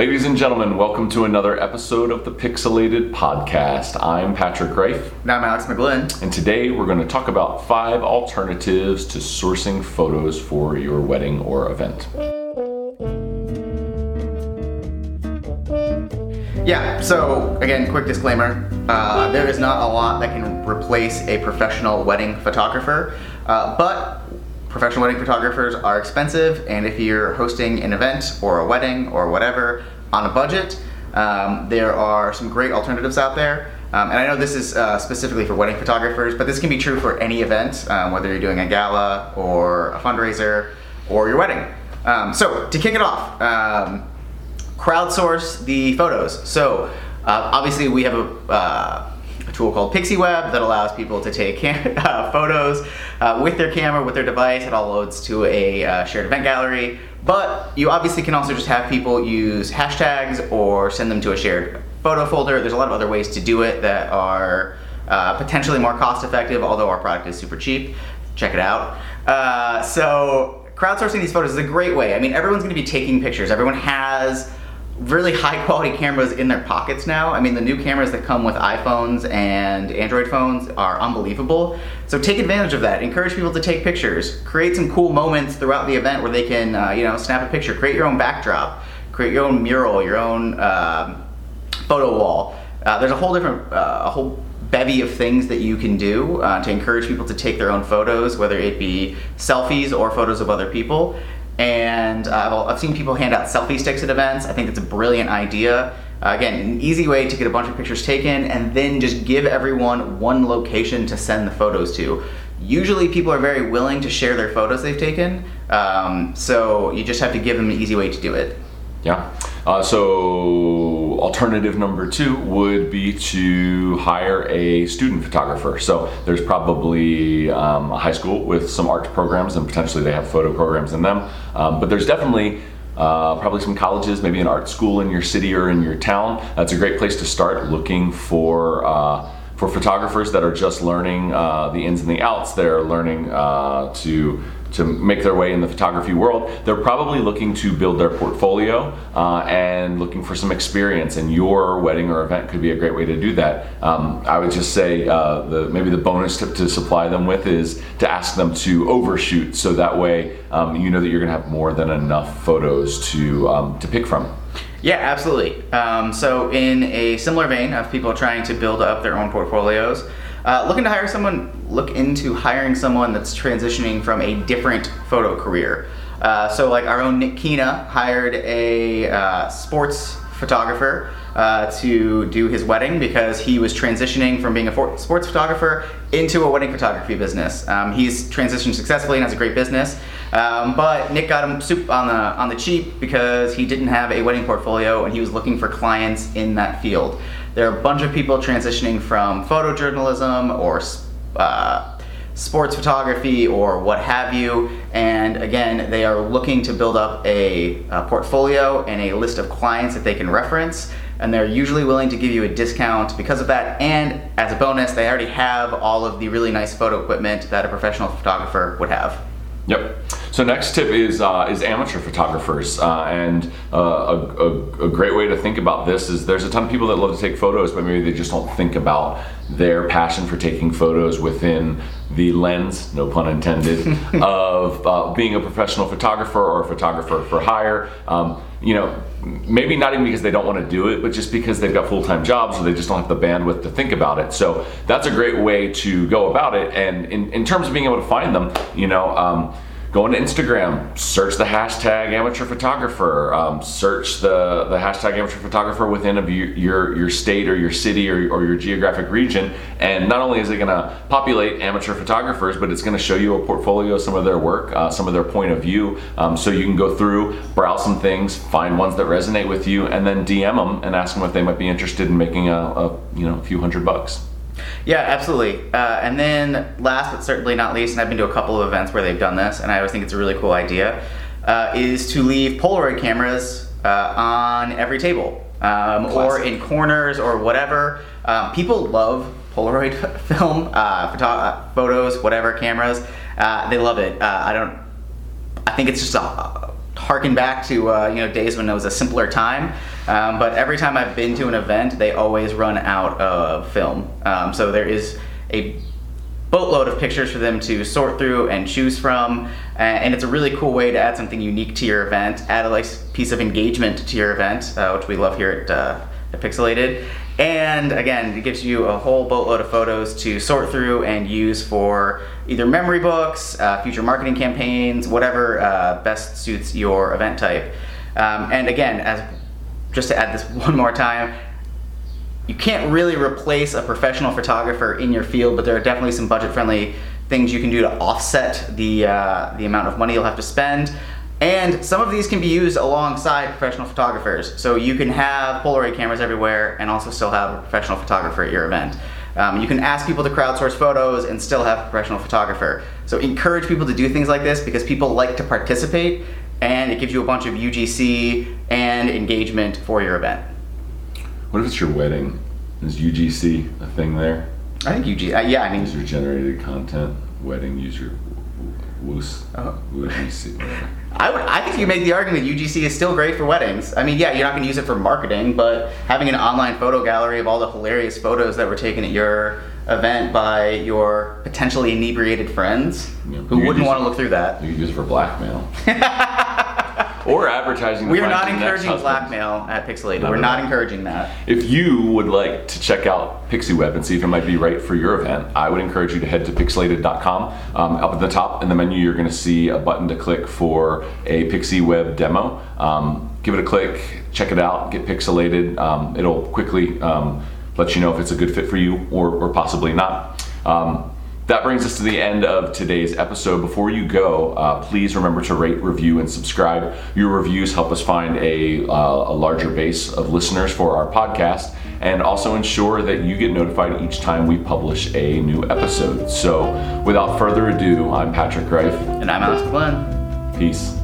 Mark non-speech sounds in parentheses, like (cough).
Ladies and gentlemen, welcome to another episode of the Pixilated Podcast. I'm Patrick Rife. And I'm Alex McGlynn. And today we're going to talk about five alternatives to sourcing photos for your wedding or event. Yeah, so again, quick disclaimer uh, there is not a lot that can replace a professional wedding photographer, uh, but professional wedding photographers are expensive, and if you're hosting an event or a wedding or whatever on a budget, um, there are some great alternatives out there. Um, and I know this is uh, specifically for wedding photographers, but this can be true for any event, um, whether you're doing a gala or a fundraiser or your wedding. Um, so, to kick it off, um, crowdsource the photos. So, uh, obviously, we have a uh, tool called PixiWeb that allows people to take cam- (laughs) uh, photos uh, with their camera, with their device. It all loads to a uh, shared event gallery. But you obviously can also just have people use hashtags or send them to a shared photo folder. There's a lot of other ways to do it that are uh, potentially more cost effective, although our product is super cheap. Check it out. Uh, so, crowdsourcing these photos is a great way. I mean, everyone's going to be taking pictures, everyone has really (laughs) high quality cameras in their pockets now. I mean, the new cameras that come with iPhones and Android phones are unbelievable. So take advantage of that. Encourage people to take pictures. Create some cool moments throughout the event where they can, uh, you know, snap a picture. Create your own backdrop. Create your own mural, your own uh, photo wall. Uh, there's a whole different, uh, a whole bevy of things that you can do uh, to encourage people to take their own photos, whether it be selfies or photos of other people. And uh, I've seen people hand out selfie sticks at events. I think it's a brilliant idea. Uh, again, an easy way to get a bunch of pictures taken and then just give everyone one location to send the photos to. Usually, people are very willing to share their photos they've taken, um, so you just have to give them an easy way to do it. Yeah. Uh, so, alternative number two would be to hire a student photographer. So, there's probably um, a high school with some art programs, and potentially they have photo programs in them. Um, but there's definitely uh, probably some colleges, maybe an art school in your city or in your town. That's a great place to start looking for. Uh, for photographers that are just learning uh, the ins and the outs, they're learning uh, to to make their way in the photography world, they're probably looking to build their portfolio uh, and looking for some experience. And your wedding or event could be a great way to do that. Um, I would just say uh, the maybe the bonus tip to supply them with is to ask them to overshoot, so that way um, you know that you're going to have more than enough photos to um, to pick from. Yeah, absolutely. Um, so, in a similar vein of people trying to build up their own portfolios. Uh, looking to hire someone, look into hiring someone that's transitioning from a different photo career. Uh, so, like our own Nick Kina hired a uh, sports photographer uh, to do his wedding because he was transitioning from being a sports photographer into a wedding photography business. Um, he's transitioned successfully and has a great business. Um, but Nick got him soup on the on the cheap because he didn't have a wedding portfolio and he was looking for clients in that field. There are a bunch of people transitioning from photojournalism or uh, sports photography or what have you. And again, they are looking to build up a, a, portfolio and a list of clients that they can reference. And they're usually willing to give you a discount because of that. And as a bonus, they already have all of the really nice photo equipment that a professional photographer would have. Yep. So next tip is uh, is amateur photographers, uh, and uh, a, a, a, great way to think about this is there's a ton of people that love to take photos, but maybe they just don't think about their passion for taking photos within the lens, no pun intended, (laughs) of uh, being a professional photographer or a photographer for hire. Um, you know, maybe not even because they don't want to do it, but just because they've got full time jobs, so they just don't have the bandwidth to think about it. So that's a great way to go about it. And in, in terms of being able to find them, you know. Um, go on Instagram, search the hashtag amateur photographer, um, search the, the hashtag amateur photographer within a, your, your state or your city or, or your geographic region. And not only is it going to populate amateur photographers, but it's going to show you a portfolio of some of their work, uh, some of their point of view. Um, so you can go through, browse some things, find ones that resonate with you, and then DM them and ask them if they might be interested in making a, a you know, a few hundred bucks. Yeah, absolutely. Uh, and then last but certainly not least, and I've been to a couple of events where they've done this, and I always think it's a really cool idea, uh, is to leave Polaroid cameras uh, on every table um, or in corners or whatever. Um, people love Polaroid (laughs) film, uh, photo- uh, photos, whatever cameras. Uh, they love it. I don't. I think it's just a harken back to uh, you know days when it was a simpler time. Um, but every time I've been to an event, they always run out of film. Um, so there is a boatload of pictures for them to sort through and choose from. And it's a really cool way to add something unique to your event, add a nice piece of engagement to your event, uh, which we love here at, uh, at Pixilated. And again, it gives you a whole boatload of photos to sort through and use for either memory books, uh, future marketing campaigns, whatever uh, best suits your event type. Um, and again, as just to add this (laughs) one more time, you can't really replace a professional photographer in your field, but there are definitely some budget-friendly things you can do to offset the uh, the amount of money you'll have to spend. And some of these can be used alongside professional photographers. So you can have Polaroid cameras everywhere and also still have a professional photographer at your event. Um, you can ask people to crowdsource photos and still have a professional photographer. So encourage people to do things like this because people like to participate and it gives you a bunch of UGC and engagement for your event. What if it's your wedding? Is UGC a thing there? I think UG, uh, yeah, I mean, User generated content, wedding user WOOS, Oh. UGC, whatever. I would, I think you make the argument that UGC is still great for weddings. I mean, yeah, you're not going to use it for marketing, but having an online photo gallery of all the hilarious photos that were taken at your event by your potentially inebriated friends Yeah, who wouldn't want to look through that. You could use it for blackmail. (laughs) or advertising. We are not encouraging blackmail at Pixilated. Not We're not encouraging that. If you would like to check out PixiWeb and see if it might be right for your event, I would encourage you to head to pixilated.com. Um, up at the top in the menu, you're going to see a button to click for a PixiWeb demo. Um, give it a click, check it out, get pixelated. Um, it'll quickly um, let you know if it's a good fit for you or, or possibly not. Um, that brings us to the end of today's episode. Before you go, uh, please remember to rate, review, and subscribe. Your reviews help us find a, uh, a larger base of listeners for our podcast and also ensure that you get notified each time we publish a new episode. So, without further ado, I'm Patrick Rife. And I'm Alex Glenn. Peace.